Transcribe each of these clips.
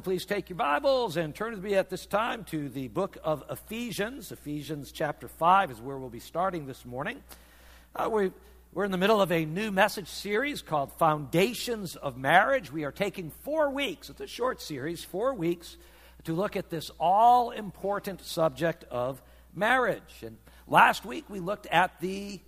please take your Bibles and turn with me at this time to the book of Ephesians. Ephesians chapter 5 is where we'll be starting this morning. Uh, we, we're in the middle of a new message series called Foundations of Marriage. We are taking four weeks, it's a short series, four weeks to look at this all important subject of marriage. And last week we looked at the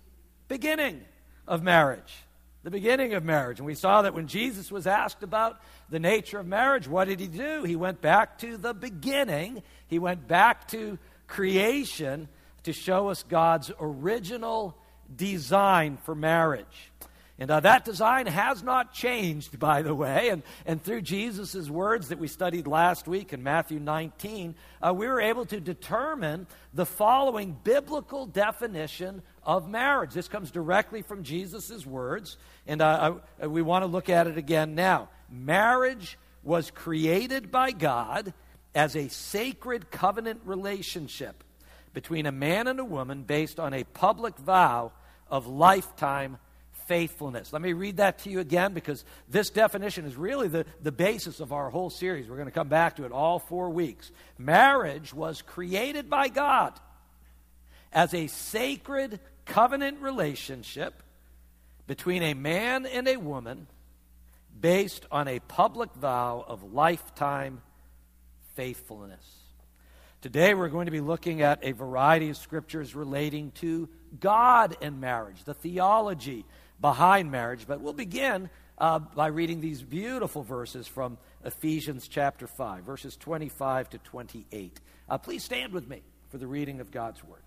beginning of marriage the beginning of marriage. And we saw that when Jesus was asked about the nature of marriage, what did he do? He went back to the beginning, he went back to creation to show us God's original design for marriage. And uh, that design has not changed, by the way. And, and through Jesus' words that we studied last week in Matthew 19, uh, we were able to determine the following biblical definition of marriage. This comes directly from Jesus' words, and uh, I, we want to look at it again now. Marriage was created by God as a sacred covenant relationship between a man and a woman based on a public vow of lifetime faithfulness. Let me read that to you again because this definition is really the, the basis of our whole series. We're going to come back to it all four weeks. Marriage was created by God as a sacred covenant relationship between a man and a woman based on a public vow of lifetime faithfulness. Today, we're going to be looking at a variety of scriptures relating to God and marriage, the theology behind marriage. But we'll begin uh, by reading these beautiful verses from Ephesians chapter 5, verses 25 to 28. Uh, please stand with me for the reading of God's Word.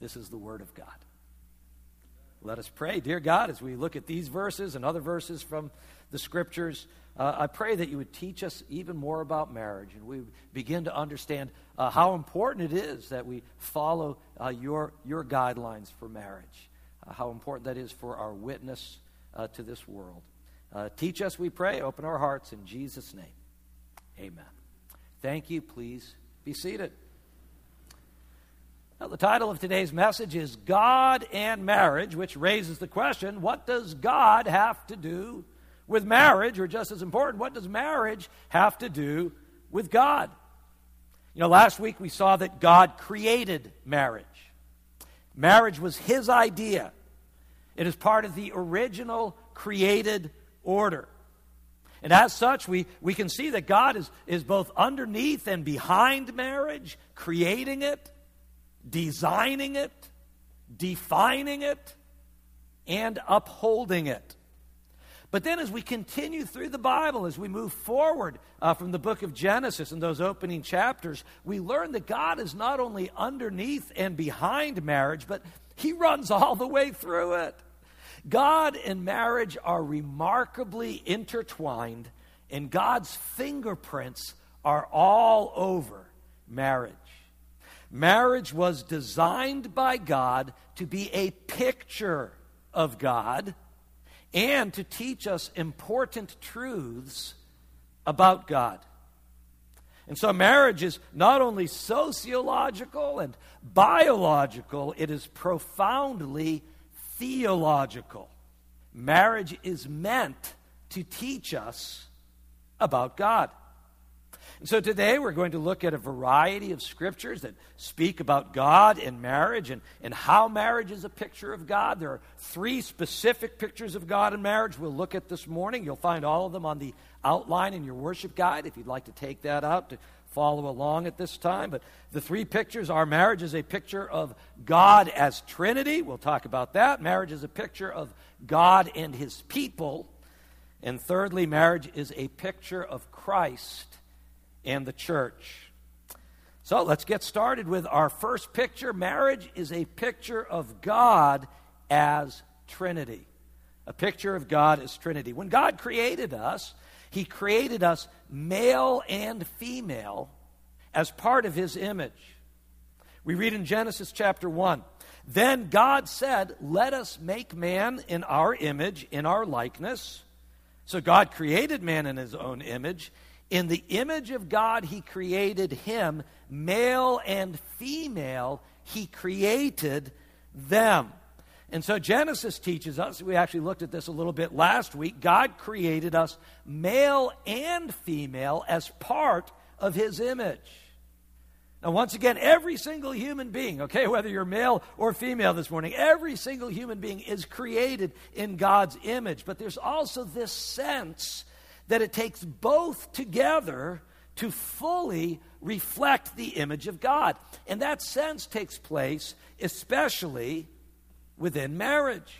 This is the word of God. Let us pray. Dear God, as we look at these verses and other verses from the scriptures, uh, I pray that you would teach us even more about marriage and we begin to understand uh, how important it is that we follow uh, your, your guidelines for marriage, uh, how important that is for our witness uh, to this world. Uh, teach us, we pray. Open our hearts in Jesus' name. Amen. Thank you. Please be seated. Now, the title of today's message is God and Marriage, which raises the question what does God have to do with marriage, or just as important, what does marriage have to do with God? You know, last week we saw that God created marriage. Marriage was His idea, it is part of the original created order. And as such, we, we can see that God is, is both underneath and behind marriage, creating it, designing it, defining it, and upholding it. But then, as we continue through the Bible, as we move forward uh, from the book of Genesis and those opening chapters, we learn that God is not only underneath and behind marriage, but He runs all the way through it. God and marriage are remarkably intertwined, and God's fingerprints are all over marriage. Marriage was designed by God to be a picture of God and to teach us important truths about God. And so, marriage is not only sociological and biological, it is profoundly theological. Marriage is meant to teach us about God. And so today we're going to look at a variety of scriptures that speak about God and marriage and, and how marriage is a picture of God. There are three specific pictures of God in marriage we'll look at this morning. You'll find all of them on the outline in your worship guide if you'd like to take that out to follow along at this time. But the three pictures are marriage is a picture of God as Trinity. We'll talk about that. Marriage is a picture of God and his people. And thirdly, marriage is a picture of Christ and the church. So let's get started with our first picture. Marriage is a picture of God as Trinity. A picture of God as Trinity. When God created us, He created us male and female as part of His image. We read in Genesis chapter 1 Then God said, Let us make man in our image, in our likeness. So God created man in His own image. In the image of God, He created him, male and female, He created them. And so Genesis teaches us, we actually looked at this a little bit last week, God created us male and female as part of His image. Now, once again, every single human being, okay, whether you're male or female this morning, every single human being is created in God's image. But there's also this sense that it takes both together to fully reflect the image of God. And that sense takes place especially within marriage.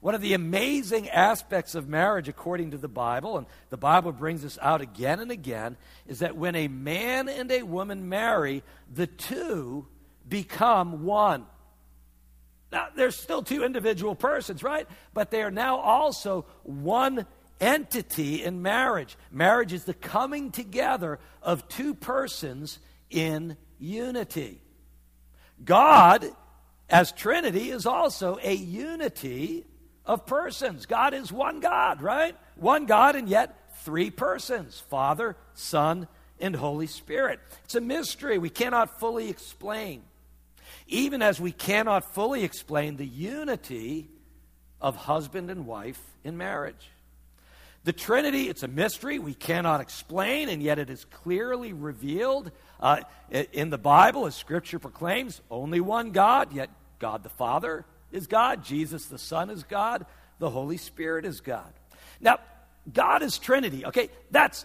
One of the amazing aspects of marriage, according to the Bible, and the Bible brings this out again and again, is that when a man and a woman marry, the two become one. Now, they're still two individual persons, right? But they are now also one entity in marriage. Marriage is the coming together of two persons in unity. God, as Trinity, is also a unity of persons. God is one God, right? One God, and yet three persons Father, Son, and Holy Spirit. It's a mystery we cannot fully explain. Even as we cannot fully explain the unity of husband and wife in marriage. The Trinity, it's a mystery we cannot explain, and yet it is clearly revealed uh, in the Bible, as Scripture proclaims only one God, yet God the Father is God, Jesus the Son is God, the Holy Spirit is God. Now, God is Trinity, okay? That's,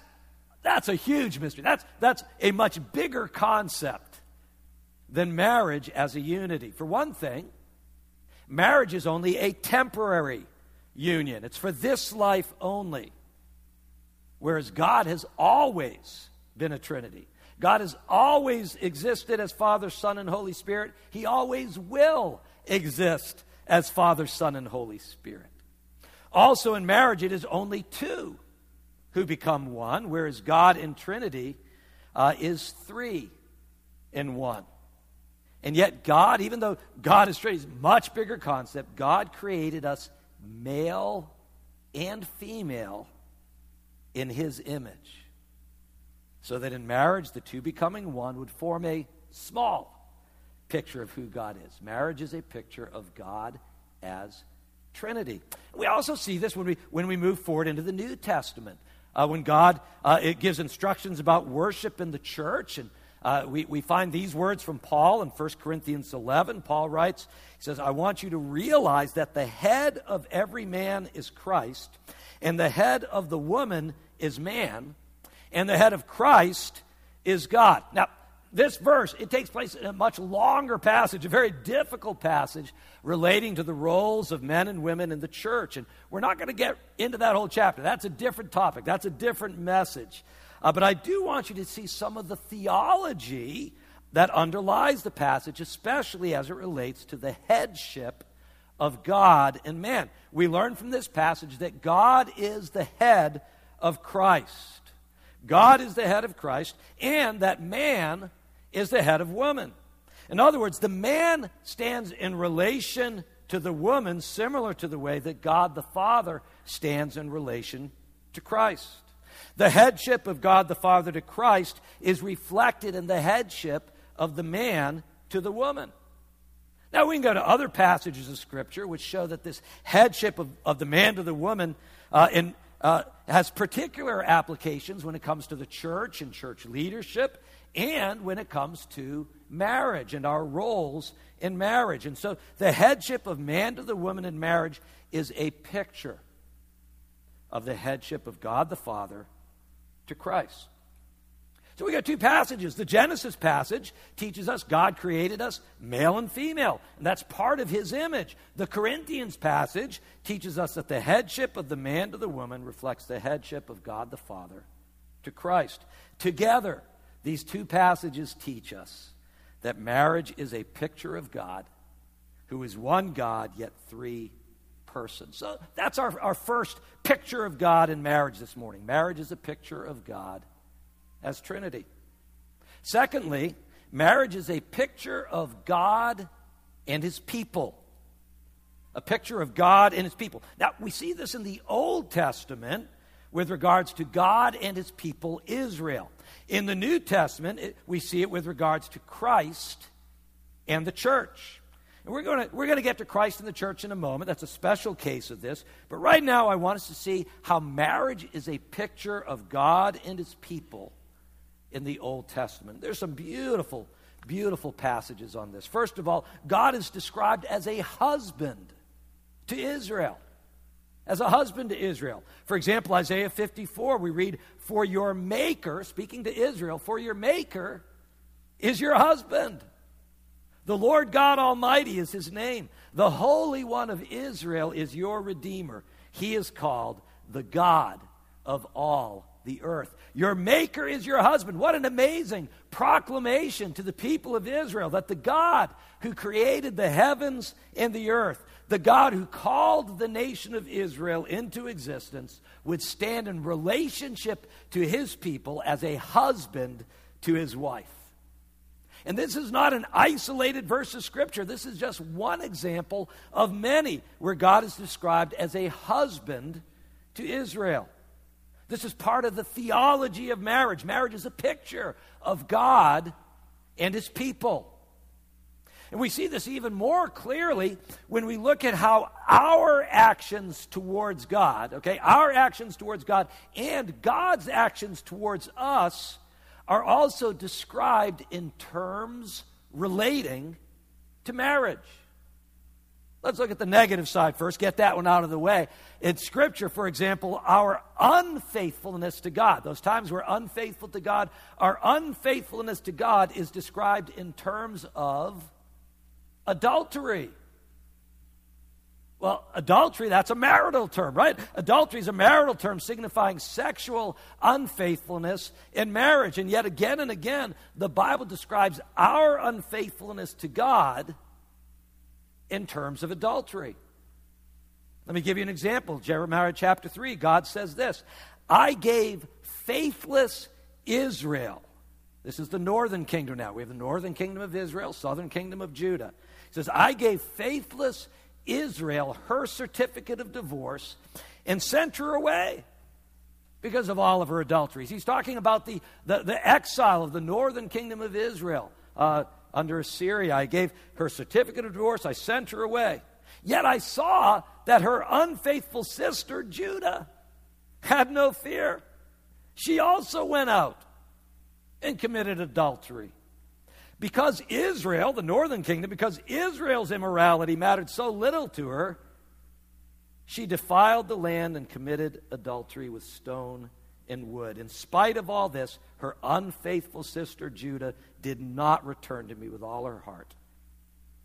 that's a huge mystery. That's, that's a much bigger concept than marriage as a unity. For one thing, marriage is only a temporary union, it's for this life only. Whereas God has always been a Trinity. God has always existed as Father, Son, and Holy Spirit. He always will exist as Father, Son, and Holy Spirit. Also, in marriage, it is only two who become one, whereas God in Trinity uh, is three in one. And yet, God, even though God is Trinity, is a much bigger concept, God created us male and female in His image. So that in marriage, the two becoming one would form a small picture of who God is. Marriage is a picture of God as Trinity. We also see this when we, when we move forward into the New Testament. Uh, when God uh, it gives instructions about worship in the church, and uh, we, we find these words from Paul in 1 Corinthians 11. Paul writes, He says, I want you to realize that the head of every man is Christ, and the head of the woman is man, and the head of Christ is God. Now, this verse, it takes place in a much longer passage, a very difficult passage relating to the roles of men and women in the church. And we're not going to get into that whole chapter. That's a different topic, that's a different message. Uh, but I do want you to see some of the theology that underlies the passage, especially as it relates to the headship of God and man. We learn from this passage that God is the head of Christ. God is the head of Christ, and that man is the head of woman. In other words, the man stands in relation to the woman similar to the way that God the Father stands in relation to Christ. The headship of God the Father to Christ is reflected in the headship of the man to the woman. Now, we can go to other passages of Scripture which show that this headship of, of the man to the woman uh, in, uh, has particular applications when it comes to the church and church leadership and when it comes to marriage and our roles in marriage. And so the headship of man to the woman in marriage is a picture of the headship of God the Father to Christ. So we got two passages. The Genesis passage teaches us God created us male and female, and that's part of his image. The Corinthians passage teaches us that the headship of the man to the woman reflects the headship of God the Father to Christ. Together, these two passages teach us that marriage is a picture of God, who is one God, yet three person. So that's our, our first picture of God in marriage this morning. Marriage is a picture of God as Trinity. Secondly, marriage is a picture of God and his people. A picture of God and his people. Now, we see this in the Old Testament with regards to God and his people, Israel. In the New Testament, it, we see it with regards to Christ and the church. And we're going, to, we're going to get to Christ and the church in a moment. That's a special case of this. But right now, I want us to see how marriage is a picture of God and his people in the Old Testament. There's some beautiful, beautiful passages on this. First of all, God is described as a husband to Israel. As a husband to Israel. For example, Isaiah 54, we read, For your maker, speaking to Israel, for your maker is your husband. The Lord God Almighty is his name. The Holy One of Israel is your Redeemer. He is called the God of all the earth. Your Maker is your husband. What an amazing proclamation to the people of Israel that the God who created the heavens and the earth, the God who called the nation of Israel into existence, would stand in relationship to his people as a husband to his wife. And this is not an isolated verse of Scripture. This is just one example of many where God is described as a husband to Israel. This is part of the theology of marriage. Marriage is a picture of God and his people. And we see this even more clearly when we look at how our actions towards God, okay, our actions towards God and God's actions towards us are also described in terms relating to marriage. Let's look at the negative side first, get that one out of the way. In Scripture, for example, our unfaithfulness to God, those times we're unfaithful to God, our unfaithfulness to God is described in terms of adultery. Well, adultery, that's a marital term, right? Adultery is a marital term signifying sexual unfaithfulness in marriage. And yet, again and again, the Bible describes our unfaithfulness to God in terms of adultery. Let me give you an example. Jeremiah chapter 3, God says this I gave faithless Israel. This is the northern kingdom now. We have the northern kingdom of Israel, southern kingdom of Judah. He says, I gave faithless Israel her certificate of divorce and sent her away because of all of her adulteries. He's talking about the, the, the exile of the northern kingdom of Israel uh, under Assyria. I gave her certificate of divorce, I sent her away. Yet I saw that her unfaithful sister, Judah, had no fear. She also went out and committed adultery. Because Israel, the northern kingdom, because Israel's immorality mattered so little to her, she defiled the land and committed adultery with stone and wood. In spite of all this, her unfaithful sister Judah did not return to me with all her heart,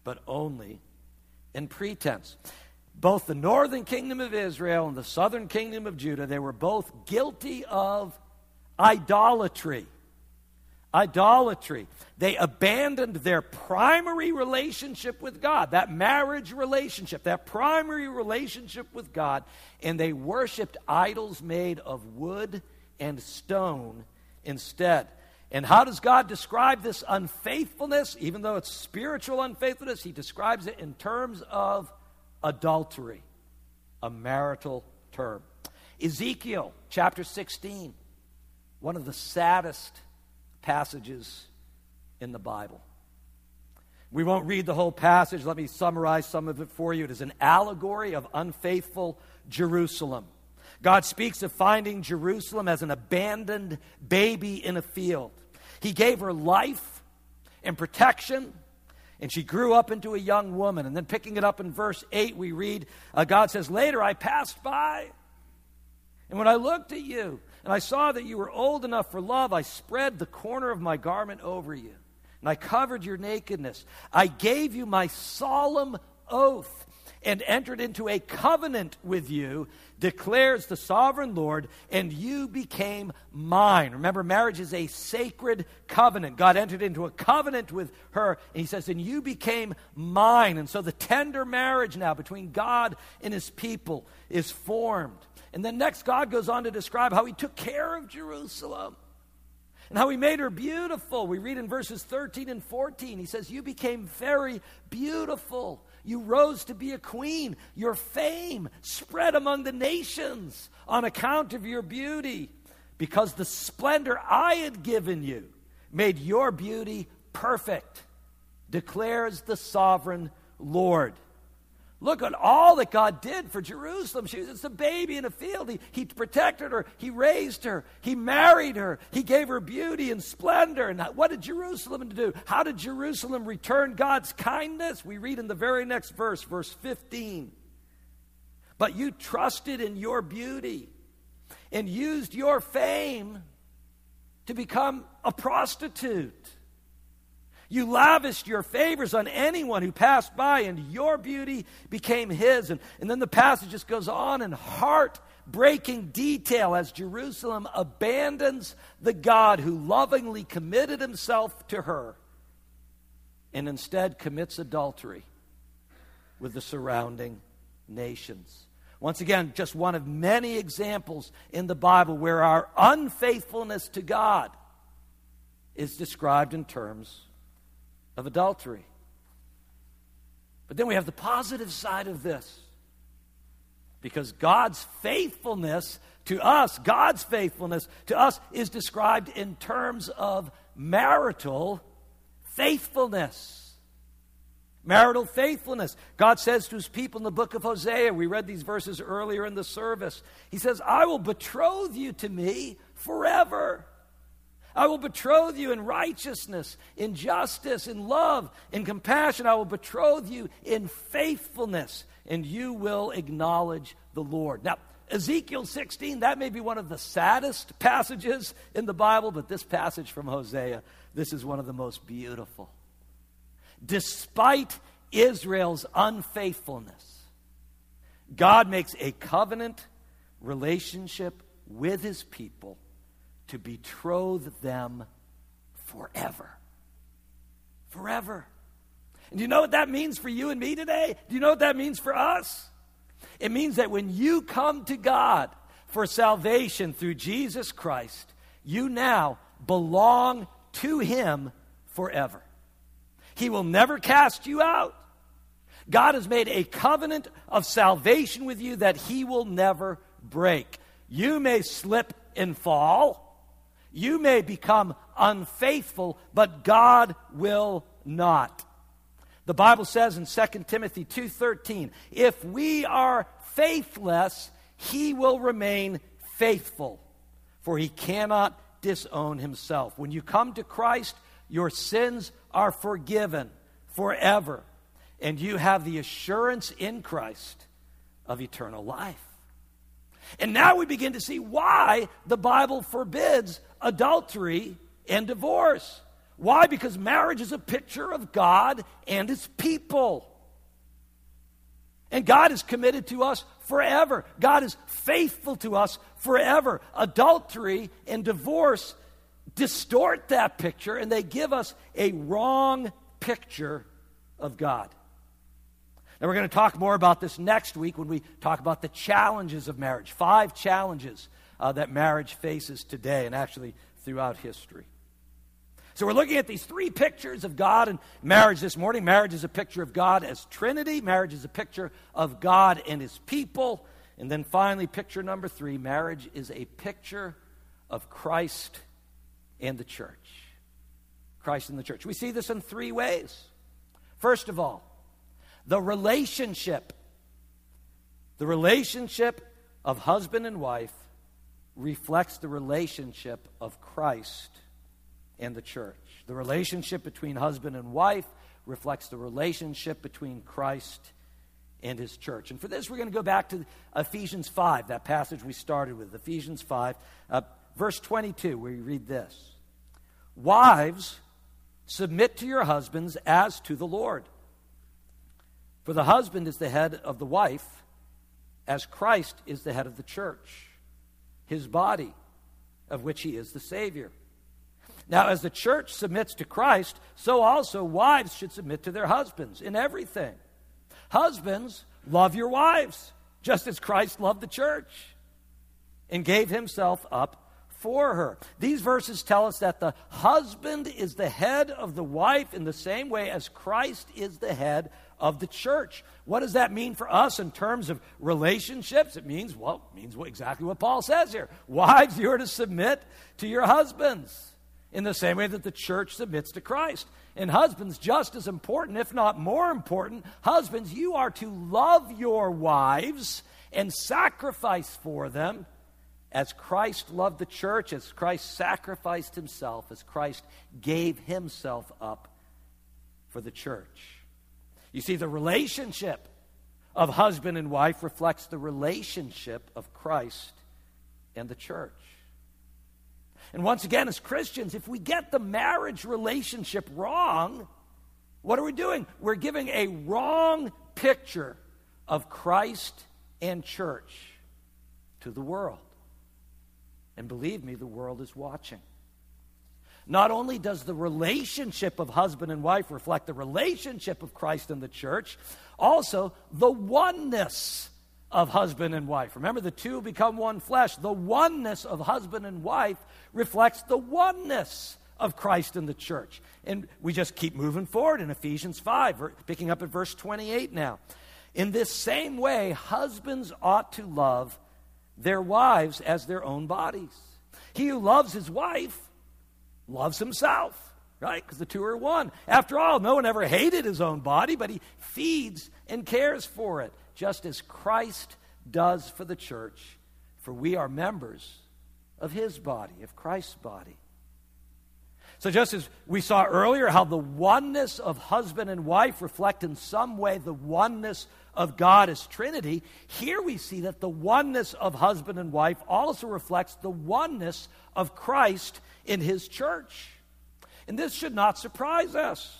but only in pretense. Both the northern kingdom of Israel and the southern kingdom of Judah, they were both guilty of idolatry idolatry. They abandoned their primary relationship with God, that marriage relationship, that primary relationship with God, and they worshiped idols made of wood and stone instead. And how does God describe this unfaithfulness? Even though it's spiritual unfaithfulness, He describes it in terms of adultery, a marital term. Ezekiel chapter 16, one of the saddest passages in the Bible. We won't read the whole passage. Let me summarize some of it for you. It is an allegory of unfaithful Jerusalem. God speaks of finding Jerusalem as an abandoned baby in a field. He gave her life and protection, and she grew up into a young woman. And then, picking it up in verse 8, we read uh, God says, Later I passed by, and when I looked at you, and I saw that you were old enough for love. I spread the corner of my garment over you, and I covered your nakedness. I gave you my solemn oath and entered into a covenant with you, declares the sovereign Lord, and you became mine. Remember, marriage is a sacred covenant. God entered into a covenant with her, and he says, and you became mine. And so the tender marriage now between God and his people is formed. And then next, God goes on to describe how he took care of Jerusalem and how he made her beautiful. We read in verses 13 and 14, he says, You became very beautiful. You rose to be a queen. Your fame spread among the nations on account of your beauty, because the splendor I had given you made your beauty perfect, declares the sovereign Lord. Look at all that God did for Jerusalem. She was just a baby in a field. He, he protected her. He raised her. He married her. He gave her beauty and splendor. And what did Jerusalem do? How did Jerusalem return God's kindness? We read in the very next verse, verse 15. But you trusted in your beauty and used your fame to become a prostitute. You lavished your favors on anyone who passed by, and your beauty became his. And, and then the passage just goes on in heart-breaking detail as Jerusalem abandons the God who lovingly committed himself to her and instead commits adultery with the surrounding nations. Once again, just one of many examples in the Bible where our unfaithfulness to God is described in terms of adultery. But then we have the positive side of this. Because God's faithfulness to us, God's faithfulness to us, is described in terms of marital faithfulness. Marital faithfulness. God says to his people in the book of Hosea, we read these verses earlier in the service. He says, I will betroth you to me forever. I will betroth you in righteousness, in justice, in love, in compassion. I will betroth you in faithfulness, and you will acknowledge the Lord. Now, Ezekiel 16, that may be one of the saddest passages in the Bible, but this passage from Hosea, this is one of the most beautiful. Despite Israel's unfaithfulness, God makes a covenant relationship with his people to betroth them forever. Forever. And do you know what that means for you and me today? Do you know what that means for us? It means that when you come to God for salvation through Jesus Christ, you now belong to Him forever. He will never cast you out. God has made a covenant of salvation with you that He will never break. You may slip and fall. You may become unfaithful, but God will not. The Bible says in 2 Timothy 2:13, if we are faithless, he will remain faithful, for he cannot disown himself. When you come to Christ, your sins are forgiven forever, and you have the assurance in Christ of eternal life. And now we begin to see why the Bible forbids adultery and divorce. Why? Because marriage is a picture of God and his people. And God is committed to us forever. God is faithful to us forever. Adultery and divorce distort that picture and they give us a wrong picture of God. Now, we're going to talk more about this next week when we talk about the challenges of marriage. Five challenges uh, that marriage faces today and actually throughout history. So, we're looking at these three pictures of God and marriage this morning. Marriage is a picture of God as Trinity, marriage is a picture of God and His people. And then finally, picture number three marriage is a picture of Christ and the church. Christ and the church. We see this in three ways. First of all, the relationship, the relationship of husband and wife reflects the relationship of Christ and the church. The relationship between husband and wife reflects the relationship between Christ and his church. And for this, we're going to go back to Ephesians 5, that passage we started with, Ephesians 5, uh, verse 22, where you read this Wives, submit to your husbands as to the Lord. For the husband is the head of the wife, as Christ is the head of the church, his body, of which he is the Savior. Now, as the church submits to Christ, so also wives should submit to their husbands in everything. Husbands, love your wives, just as Christ loved the church and gave himself up for her. These verses tell us that the husband is the head of the wife in the same way as Christ is the head of the church. What does that mean for us in terms of relationships? It means, well, it means exactly what Paul says here. Wives, you are to submit to your husbands in the same way that the church submits to Christ. And husbands, just as important, if not more important, husbands, you are to love your wives and sacrifice for them as Christ loved the church, as Christ sacrificed himself, as Christ gave himself up for the church. You see, the relationship of husband and wife reflects the relationship of Christ and the church. And once again, as Christians, if we get the marriage relationship wrong, what are we doing? We're giving a wrong picture of Christ and church to the world. And believe me, the world is watching. Not only does the relationship of husband and wife reflect the relationship of Christ and the church, also the oneness of husband and wife. Remember, the two become one flesh. The oneness of husband and wife reflects the oneness of Christ and the church. And we just keep moving forward in Ephesians 5, picking up at verse 28 now. In this same way, husbands ought to love their wives as their own bodies. He who loves his wife loves himself, right? Because the two are one. After all, no one ever hated his own body, but he feeds and cares for it just as Christ does for the church, for we are members of his body, of Christ's body. So, just as we saw earlier, how the oneness of husband and wife reflect in some way the oneness of God as Trinity, here we see that the oneness of husband and wife also reflects the oneness of Christ in his church. And this should not surprise us.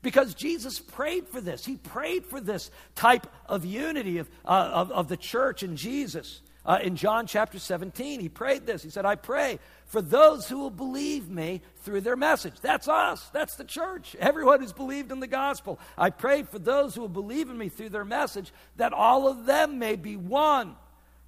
Because Jesus prayed for this. He prayed for this type of unity of, uh, of, of, the church and Jesus. Uh, in John chapter 17, he prayed this. He said, I pray for those who will believe me through their message. That's us. That's the church. Everyone who's believed in the gospel. I pray for those who will believe in me through their message that all of them may be one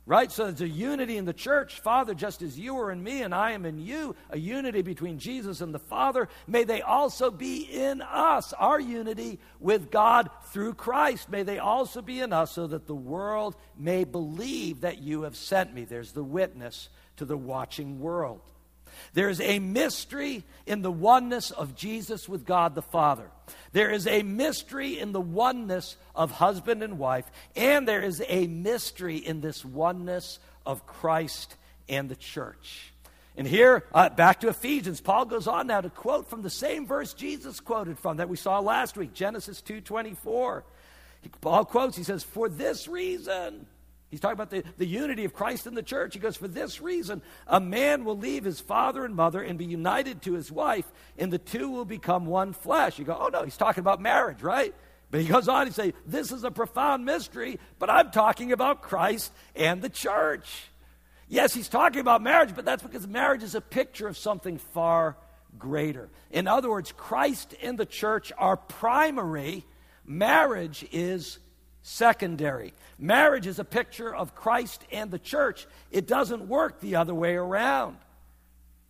Right? So there's a unity in the church. Father, just as you are in me and I am in you, a unity between Jesus and the Father, may they also be in us, our unity with God through Christ. May they also be in us so that the world may believe that you have sent me. There's the witness to the watching world. There's a mystery in the oneness of Jesus with God the Father. There is a mystery in the oneness of husband and wife, and there is a mystery in this oneness of Christ and the church. And here, uh, back to Ephesians, Paul goes on now to quote from the same verse Jesus quoted from that we saw last week, Genesis 2.24. Paul quotes, he says, For this reason, He's talking about the, the unity of Christ in the church. He goes, For this reason, a man will leave his father and mother and be united to his wife, and the two will become one flesh. You go, Oh, no, he's talking about marriage, right? But he goes on to say, This is a profound mystery, but I'm talking about Christ and the church. Yes, he's talking about marriage, but that's because marriage is a picture of something far greater. In other words, Christ and the church are primary, marriage is secondary. Marriage is a picture of Christ and the church. It doesn't work the other way around.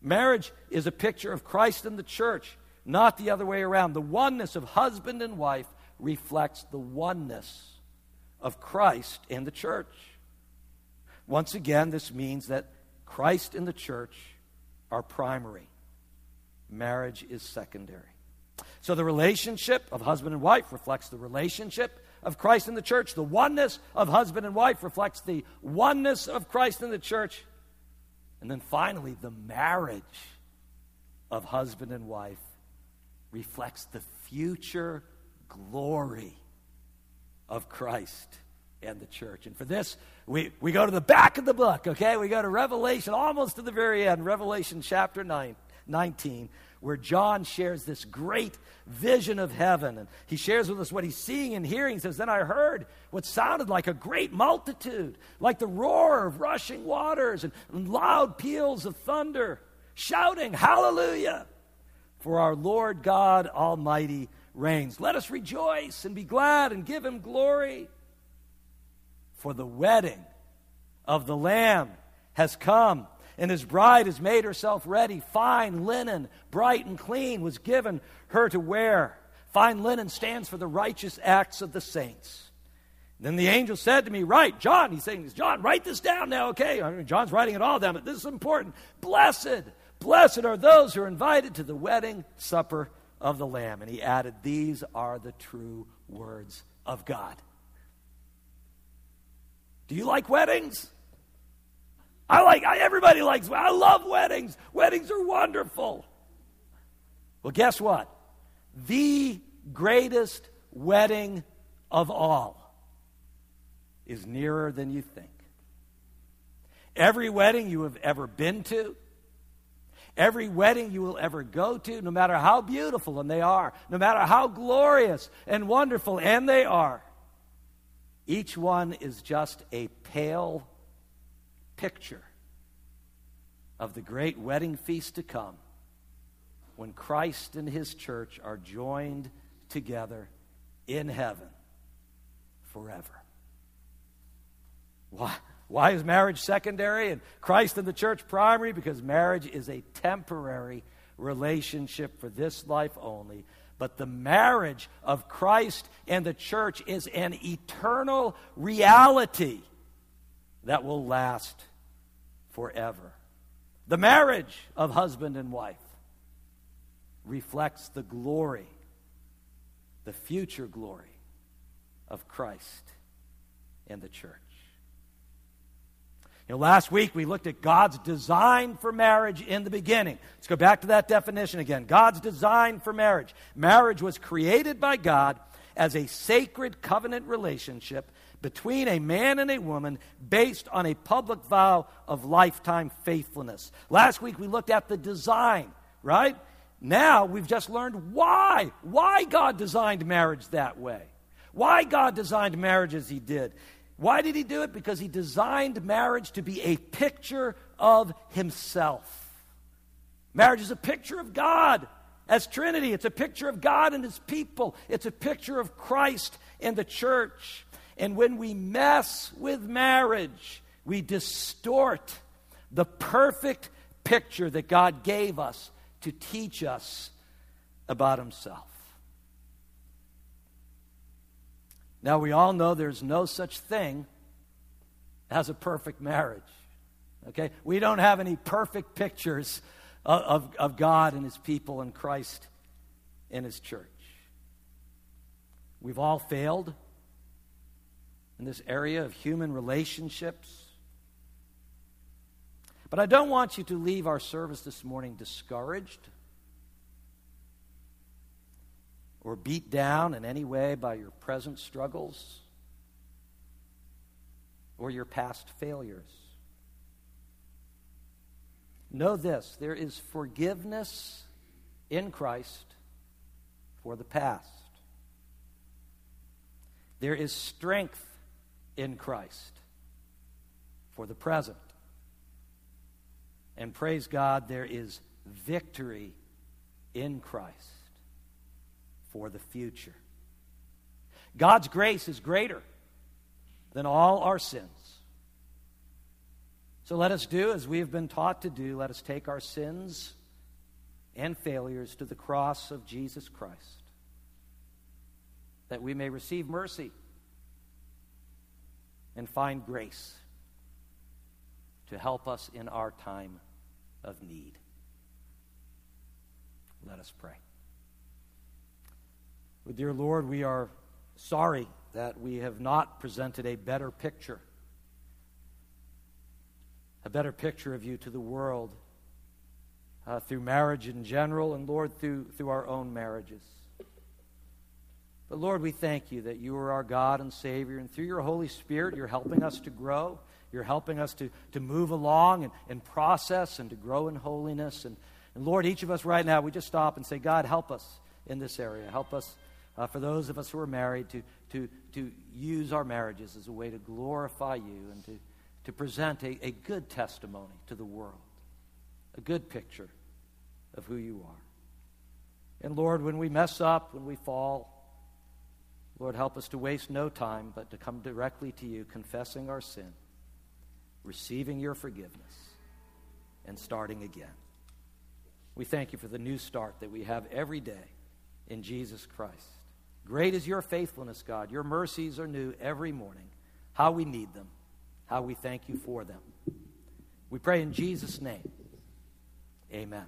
Marriage is a picture of Christ and the church, not the other way around. The oneness of husband and wife reflects the oneness of Christ and the church. Once again, this means that Christ and the church are primary, marriage is secondary. So the relationship of husband and wife reflects the relationship of Christ in the church. The oneness of husband and wife reflects the oneness of Christ in the church. And then finally, the marriage of husband and wife reflects the future glory of Christ and the church. And for this, we, we go to the back of the book, okay? We go to Revelation, almost to the very end, Revelation chapter 9, 19, where John shares this great vision of heaven. And he shares with us what he's seeing and hearing. He says, Then I heard what sounded like a great multitude, like the roar of rushing waters and, loud peals of thunder, shouting, Hallelujah! For our Lord God Almighty reigns. Let us rejoice and be glad and give him glory. For the wedding of the Lamb has come, and his bride has made herself ready. Fine linen, bright and clean, was given her to wear. Fine linen stands for the righteous acts of the saints. Then the angel said to me, Write, John, he's saying, John, write this down now, okay? I mean, John's writing it all down, but this is important. Blessed, blessed are those who are invited to the wedding supper of the Lamb. And he added, These are the true words of God. Do you like weddings? I like, I, everybody likes, I love weddings. Weddings are wonderful. Well, guess what? The greatest wedding of all is nearer than you think. Every wedding you have ever been to, every wedding you will ever go to, no matter how beautiful and they are, no matter how glorious and wonderful and they are, each one is just a pale picture of the great wedding feast to come when Christ and his church are joined together in heaven forever. Why? Why is marriage secondary and Christ and the church primary? Because marriage is a temporary relationship for this life only. But the marriage of Christ and the church is an eternal reality that will last forever. The marriage of husband and wife reflects the glory, the future glory of Christ and the church. You know, last week we looked at God's design for marriage in the beginning. Let's go back to that definition again. God's design for marriage. Marriage was created by God as a sacred covenant relationship between a man and a woman based on a public vow of lifetime faithfulness. Last week we looked at the design, right? Now we've just learned why. Why God designed marriage that way. Why God designed marriage as He did. Why did He do it? Because He designed marriage to be a picture of Himself. Marriage is a picture of God as Trinity. It's a picture of God and His people. It's a picture of Christ and the church. And when we mess with marriage, we distort the perfect picture that God gave us to teach us about Himself. Now, we all know there's no such thing as a perfect marriage. Okay? We don't have any perfect pictures of, of, of God and His people and Christ and His church. We've all failed in this area of human relationships. But I don't want you to leave our service this morning discouraged or beat down in any way by your present struggles or your past failures. Know this there is forgiveness in Christ for the past. There is strength in Christ for the present. And praise God, there is victory in Christ for the future. God's grace is greater than all our sins. So let us do as we have been taught to do. Let us take our sins and failures to the cross of Jesus Christ, that we may receive mercy and find grace to help us in our time of need. Let us pray. Well, dear Lord, we are sorry that we have not presented a better picture, a better picture of you to the world uh, through marriage in general, and Lord, through, through our own marriages. But Lord, we thank you that you are our God and Savior, and through your Holy Spirit, you're helping us to grow. You're helping us to, to move along and, and process and to grow in holiness. And And Lord, each of us right now, we just stop and say, God, help us in this area. Help us, uh, for those of us who are married, to, to, to use our marriages as a way to glorify you and to, to present a, a good testimony to the world, a good picture of who you are. And Lord, when we mess up, when we fall, Lord, help us to waste no time, but to come directly to you, confessing our sin, receiving your forgiveness, and starting again. We thank you for the new start that we have every day in Jesus Christ. Great is your faithfulness, God. Your mercies are new every morning. How we need them, how we thank you for them. We pray in Jesus' name. Amen.